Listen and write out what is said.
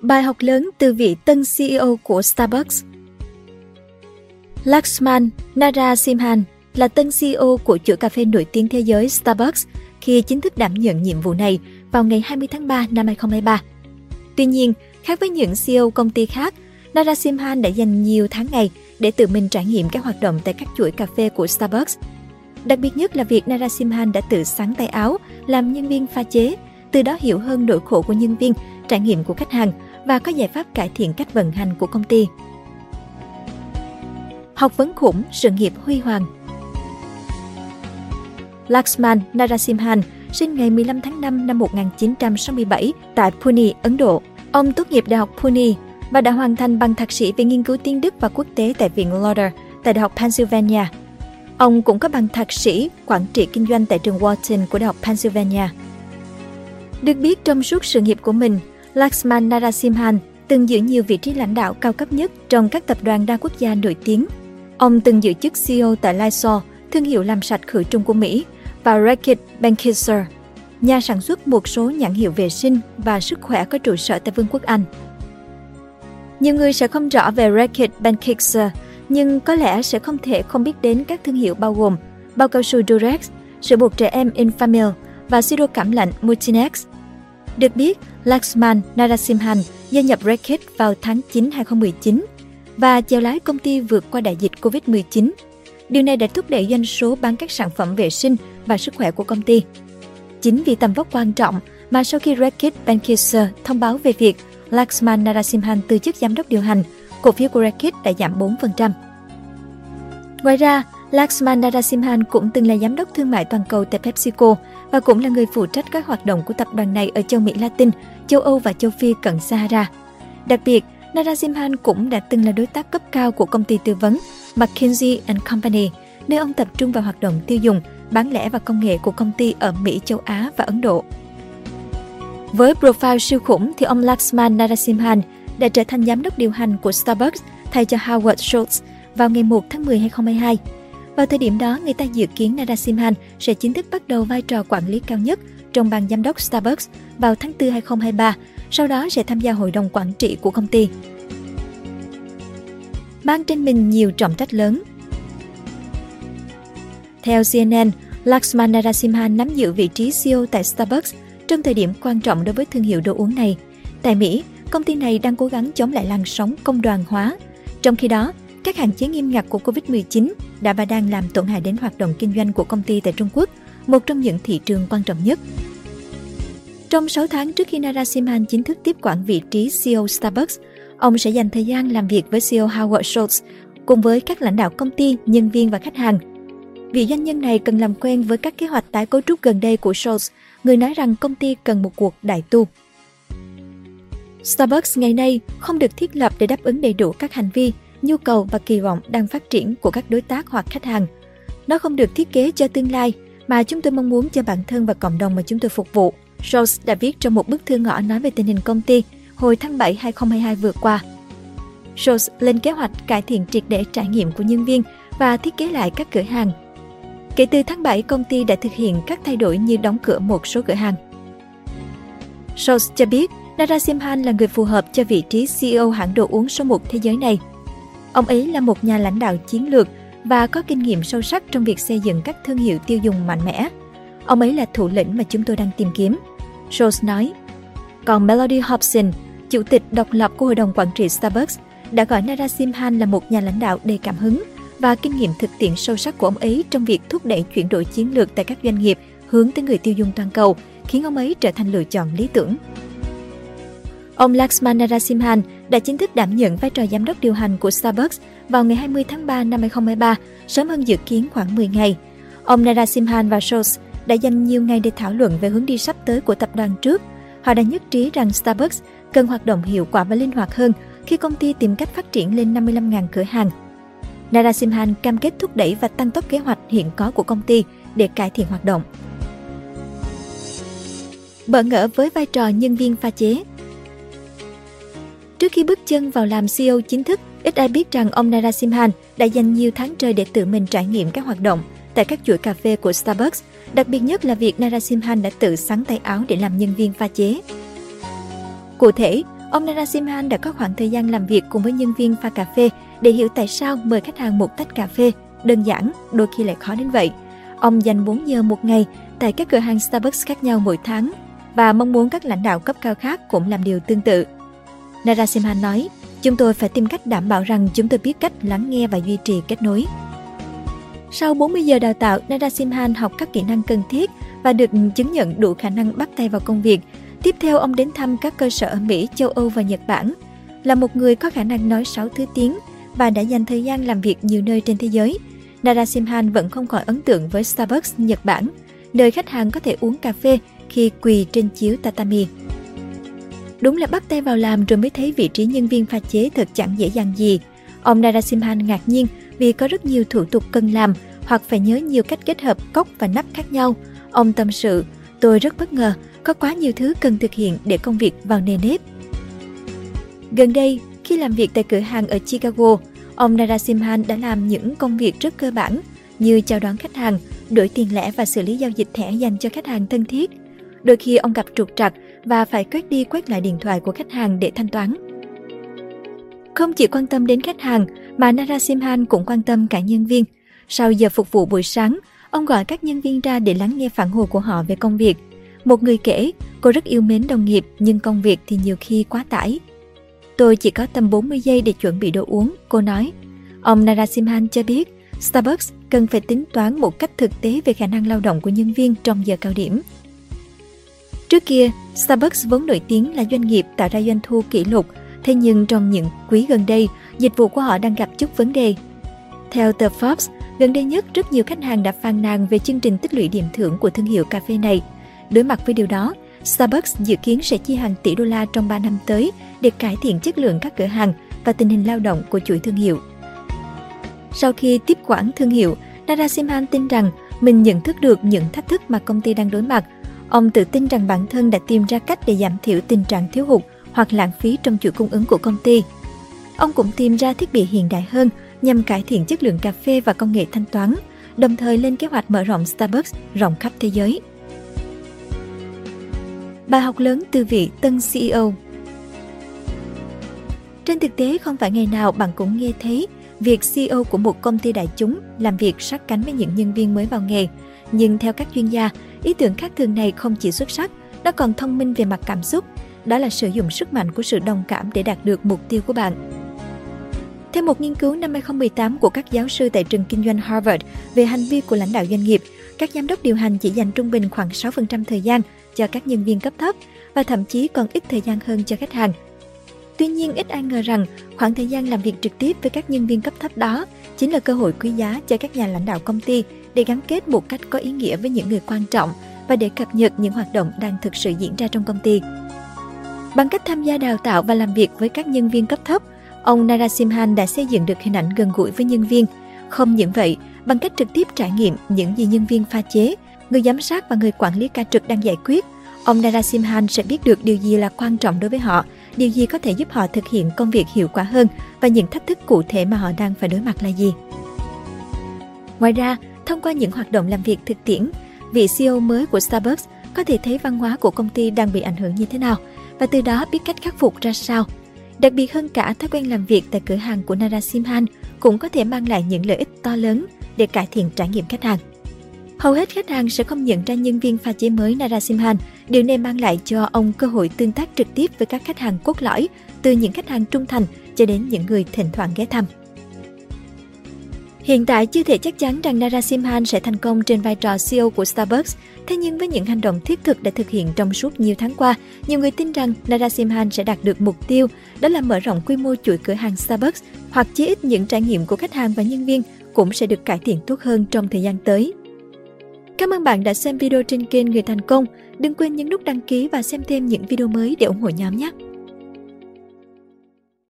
Bài học lớn từ vị tân CEO của Starbucks Laxman Narasimhan là tân CEO của chuỗi cà phê nổi tiếng thế giới Starbucks khi chính thức đảm nhận nhiệm vụ này vào ngày 20 tháng 3 năm 2023. Tuy nhiên, khác với những CEO công ty khác, Narasimhan đã dành nhiều tháng ngày để tự mình trải nghiệm các hoạt động tại các chuỗi cà phê của Starbucks. Đặc biệt nhất là việc Narasimhan đã tự sáng tay áo làm nhân viên pha chế, từ đó hiểu hơn nỗi khổ của nhân viên, trải nghiệm của khách hàng và có giải pháp cải thiện cách vận hành của công ty. Học vấn khủng, sự nghiệp huy hoàng Laxman Narasimhan sinh ngày 15 tháng 5 năm 1967 tại Pune, Ấn Độ. Ông tốt nghiệp Đại học Pune và đã hoàn thành bằng thạc sĩ về nghiên cứu tiếng Đức và quốc tế tại Viện Lauder tại Đại học Pennsylvania. Ông cũng có bằng thạc sĩ quản trị kinh doanh tại trường Wharton của Đại học Pennsylvania. Được biết trong suốt sự nghiệp của mình, Laxman Narasimhan từng giữ nhiều vị trí lãnh đạo cao cấp nhất trong các tập đoàn đa quốc gia nổi tiếng. Ông từng giữ chức CEO tại Lysol, thương hiệu làm sạch khử trùng của Mỹ, và Reckitt Benckiser, nhà sản xuất một số nhãn hiệu vệ sinh và sức khỏe có trụ sở tại Vương quốc Anh. Nhiều người sẽ không rõ về Reckitt Benckiser, nhưng có lẽ sẽ không thể không biết đến các thương hiệu bao gồm bao cao su Durex, sữa bột trẻ em Infamil và siro cảm lạnh Multinex. Được biết, Laxman Narasimhan gia nhập Reckitt vào tháng 9 2019 và chèo lái công ty vượt qua đại dịch Covid-19. Điều này đã thúc đẩy doanh số bán các sản phẩm vệ sinh và sức khỏe của công ty. Chính vì tầm vóc quan trọng mà sau khi Reckitt Benckiser thông báo về việc Laxman Narasimhan từ chức giám đốc điều hành, cổ phiếu của Reckitt đã giảm 4%. Ngoài ra, Laxman Narasimhan cũng từng là giám đốc thương mại toàn cầu tại PepsiCo và cũng là người phụ trách các hoạt động của tập đoàn này ở châu Mỹ Latin, châu Âu và châu Phi cận Sahara. Đặc biệt, Narasimhan cũng đã từng là đối tác cấp cao của công ty tư vấn McKinsey Company, nơi ông tập trung vào hoạt động tiêu dùng, bán lẻ và công nghệ của công ty ở Mỹ, châu Á và Ấn Độ. Với profile siêu khủng thì ông Laxman Narasimhan đã trở thành giám đốc điều hành của Starbucks thay cho Howard Schultz vào ngày 1 tháng 10 2022. Vào thời điểm đó, người ta dự kiến Narasimhan sẽ chính thức bắt đầu vai trò quản lý cao nhất trong ban giám đốc Starbucks vào tháng 4 2023, sau đó sẽ tham gia hội đồng quản trị của công ty. Mang trên mình nhiều trọng trách lớn Theo CNN, Lakshman Narasimhan nắm giữ vị trí CEO tại Starbucks trong thời điểm quan trọng đối với thương hiệu đồ uống này. Tại Mỹ, công ty này đang cố gắng chống lại làn sóng công đoàn hóa. Trong khi đó, các hạn chế nghiêm ngặt của Covid-19 đã và đang làm tổn hại đến hoạt động kinh doanh của công ty tại Trung Quốc, một trong những thị trường quan trọng nhất. Trong 6 tháng trước khi Narasimhan chính thức tiếp quản vị trí CEO Starbucks, ông sẽ dành thời gian làm việc với CEO Howard Schultz cùng với các lãnh đạo công ty, nhân viên và khách hàng. Vị doanh nhân này cần làm quen với các kế hoạch tái cấu trúc gần đây của Schultz, người nói rằng công ty cần một cuộc đại tu. Starbucks ngày nay không được thiết lập để đáp ứng đầy đủ các hành vi, nhu cầu và kỳ vọng đang phát triển của các đối tác hoặc khách hàng. Nó không được thiết kế cho tương lai, mà chúng tôi mong muốn cho bản thân và cộng đồng mà chúng tôi phục vụ. Rose đã viết trong một bức thư ngõ nói về tình hình công ty hồi tháng 7 2022 vừa qua. Rose lên kế hoạch cải thiện triệt để trải nghiệm của nhân viên và thiết kế lại các cửa hàng. Kể từ tháng 7, công ty đã thực hiện các thay đổi như đóng cửa một số cửa hàng. Rose cho biết Narasimhan là người phù hợp cho vị trí CEO hãng đồ uống số 1 thế giới này. Ông ấy là một nhà lãnh đạo chiến lược và có kinh nghiệm sâu sắc trong việc xây dựng các thương hiệu tiêu dùng mạnh mẽ. Ông ấy là thủ lĩnh mà chúng tôi đang tìm kiếm. Schultz nói. Còn Melody Hobson, chủ tịch độc lập của hội đồng quản trị Starbucks, đã gọi Narasimhan là một nhà lãnh đạo đầy cảm hứng và kinh nghiệm thực tiễn sâu sắc của ông ấy trong việc thúc đẩy chuyển đổi chiến lược tại các doanh nghiệp hướng tới người tiêu dùng toàn cầu, khiến ông ấy trở thành lựa chọn lý tưởng. Ông Laxman Narasimhan đã chính thức đảm nhận vai trò giám đốc điều hành của Starbucks vào ngày 20 tháng 3 năm 2023, sớm hơn dự kiến khoảng 10 ngày. Ông Narasimhan và Schultz đã dành nhiều ngày để thảo luận về hướng đi sắp tới của tập đoàn trước. Họ đã nhất trí rằng Starbucks cần hoạt động hiệu quả và linh hoạt hơn khi công ty tìm cách phát triển lên 55.000 cửa hàng. Narasimhan cam kết thúc đẩy và tăng tốc kế hoạch hiện có của công ty để cải thiện hoạt động. Bỡ ngỡ với vai trò nhân viên pha chế Trước khi bước chân vào làm CEO chính thức, ít ai biết rằng ông Narasimhan đã dành nhiều tháng trời để tự mình trải nghiệm các hoạt động tại các chuỗi cà phê của Starbucks, đặc biệt nhất là việc Narasimhan đã tự sắn tay áo để làm nhân viên pha chế. Cụ thể, Ông Narasimhan đã có khoảng thời gian làm việc cùng với nhân viên pha cà phê để hiểu tại sao mời khách hàng một tách cà phê đơn giản, đôi khi lại khó đến vậy. Ông dành 4 giờ một ngày tại các cửa hàng Starbucks khác nhau mỗi tháng và mong muốn các lãnh đạo cấp cao khác cũng làm điều tương tự. Narasimhan nói, chúng tôi phải tìm cách đảm bảo rằng chúng tôi biết cách lắng nghe và duy trì kết nối. Sau 40 giờ đào tạo, Narasimhan học các kỹ năng cần thiết và được chứng nhận đủ khả năng bắt tay vào công việc. Tiếp theo, ông đến thăm các cơ sở ở Mỹ, châu Âu và Nhật Bản. Là một người có khả năng nói 6 thứ tiếng và đã dành thời gian làm việc nhiều nơi trên thế giới, Narasimhan vẫn không khỏi ấn tượng với Starbucks Nhật Bản, nơi khách hàng có thể uống cà phê khi quỳ trên chiếu tatami. Đúng là bắt tay vào làm rồi mới thấy vị trí nhân viên pha chế thật chẳng dễ dàng gì. Ông Narasimhan ngạc nhiên vì có rất nhiều thủ tục cần làm hoặc phải nhớ nhiều cách kết hợp cốc và nắp khác nhau. Ông tâm sự, tôi rất bất ngờ, có quá nhiều thứ cần thực hiện để công việc vào nề nếp. Gần đây, khi làm việc tại cửa hàng ở Chicago, ông Narasimhan đã làm những công việc rất cơ bản như chào đón khách hàng, đổi tiền lẻ và xử lý giao dịch thẻ dành cho khách hàng thân thiết. Đôi khi ông gặp trục trặc và phải quét đi quét lại điện thoại của khách hàng để thanh toán. Không chỉ quan tâm đến khách hàng, mà Narasimhan cũng quan tâm cả nhân viên. Sau giờ phục vụ buổi sáng, ông gọi các nhân viên ra để lắng nghe phản hồi của họ về công việc. Một người kể, cô rất yêu mến đồng nghiệp nhưng công việc thì nhiều khi quá tải. Tôi chỉ có tầm 40 giây để chuẩn bị đồ uống, cô nói. Ông Narasimhan cho biết, Starbucks cần phải tính toán một cách thực tế về khả năng lao động của nhân viên trong giờ cao điểm. Trước kia, Starbucks vốn nổi tiếng là doanh nghiệp tạo ra doanh thu kỷ lục, thế nhưng trong những quý gần đây, dịch vụ của họ đang gặp chút vấn đề. Theo tờ Forbes, gần đây nhất rất nhiều khách hàng đã phàn nàn về chương trình tích lũy điểm thưởng của thương hiệu cà phê này. Đối mặt với điều đó, Starbucks dự kiến sẽ chi hàng tỷ đô la trong 3 năm tới để cải thiện chất lượng các cửa hàng và tình hình lao động của chuỗi thương hiệu. Sau khi tiếp quản thương hiệu, Narasimhan tin rằng mình nhận thức được những thách thức mà công ty đang đối mặt. Ông tự tin rằng bản thân đã tìm ra cách để giảm thiểu tình trạng thiếu hụt hoặc lãng phí trong chuỗi cung ứng của công ty. Ông cũng tìm ra thiết bị hiện đại hơn nhằm cải thiện chất lượng cà phê và công nghệ thanh toán, đồng thời lên kế hoạch mở rộng Starbucks rộng khắp thế giới. Bài học lớn từ vị tân CEO Trên thực tế, không phải ngày nào bạn cũng nghe thấy việc CEO của một công ty đại chúng làm việc sát cánh với những nhân viên mới vào nghề. Nhưng theo các chuyên gia, ý tưởng khác thường này không chỉ xuất sắc, nó còn thông minh về mặt cảm xúc. Đó là sử dụng sức mạnh của sự đồng cảm để đạt được mục tiêu của bạn. Theo một nghiên cứu năm 2018 của các giáo sư tại trường kinh doanh Harvard về hành vi của lãnh đạo doanh nghiệp, các giám đốc điều hành chỉ dành trung bình khoảng 6% thời gian cho các nhân viên cấp thấp và thậm chí còn ít thời gian hơn cho khách hàng. Tuy nhiên, ít ai ngờ rằng khoảng thời gian làm việc trực tiếp với các nhân viên cấp thấp đó chính là cơ hội quý giá cho các nhà lãnh đạo công ty để gắn kết một cách có ý nghĩa với những người quan trọng và để cập nhật những hoạt động đang thực sự diễn ra trong công ty. Bằng cách tham gia đào tạo và làm việc với các nhân viên cấp thấp, ông Narasimhan đã xây dựng được hình ảnh gần gũi với nhân viên. Không những vậy, bằng cách trực tiếp trải nghiệm những gì nhân viên pha chế, người giám sát và người quản lý ca trực đang giải quyết, ông Narasimhan sẽ biết được điều gì là quan trọng đối với họ, điều gì có thể giúp họ thực hiện công việc hiệu quả hơn và những thách thức cụ thể mà họ đang phải đối mặt là gì. Ngoài ra, thông qua những hoạt động làm việc thực tiễn, vị CEO mới của Starbucks có thể thấy văn hóa của công ty đang bị ảnh hưởng như thế nào và từ đó biết cách khắc phục ra sao. Đặc biệt hơn cả, thói quen làm việc tại cửa hàng của Narasimhan cũng có thể mang lại những lợi ích to lớn để cải thiện trải nghiệm khách hàng. Hầu hết khách hàng sẽ không nhận ra nhân viên pha chế mới Narasimhan. Điều này mang lại cho ông cơ hội tương tác trực tiếp với các khách hàng cốt lõi, từ những khách hàng trung thành cho đến những người thỉnh thoảng ghé thăm. Hiện tại chưa thể chắc chắn rằng Narasimhan sẽ thành công trên vai trò CEO của Starbucks, thế nhưng với những hành động thiết thực đã thực hiện trong suốt nhiều tháng qua, nhiều người tin rằng Narasimhan sẽ đạt được mục tiêu, đó là mở rộng quy mô chuỗi cửa hàng Starbucks hoặc chí ít những trải nghiệm của khách hàng và nhân viên cũng sẽ được cải thiện tốt hơn trong thời gian tới. Cảm ơn bạn đã xem video trên kênh Người Thành Công. Đừng quên nhấn nút đăng ký và xem thêm những video mới để ủng hộ nhóm nhé!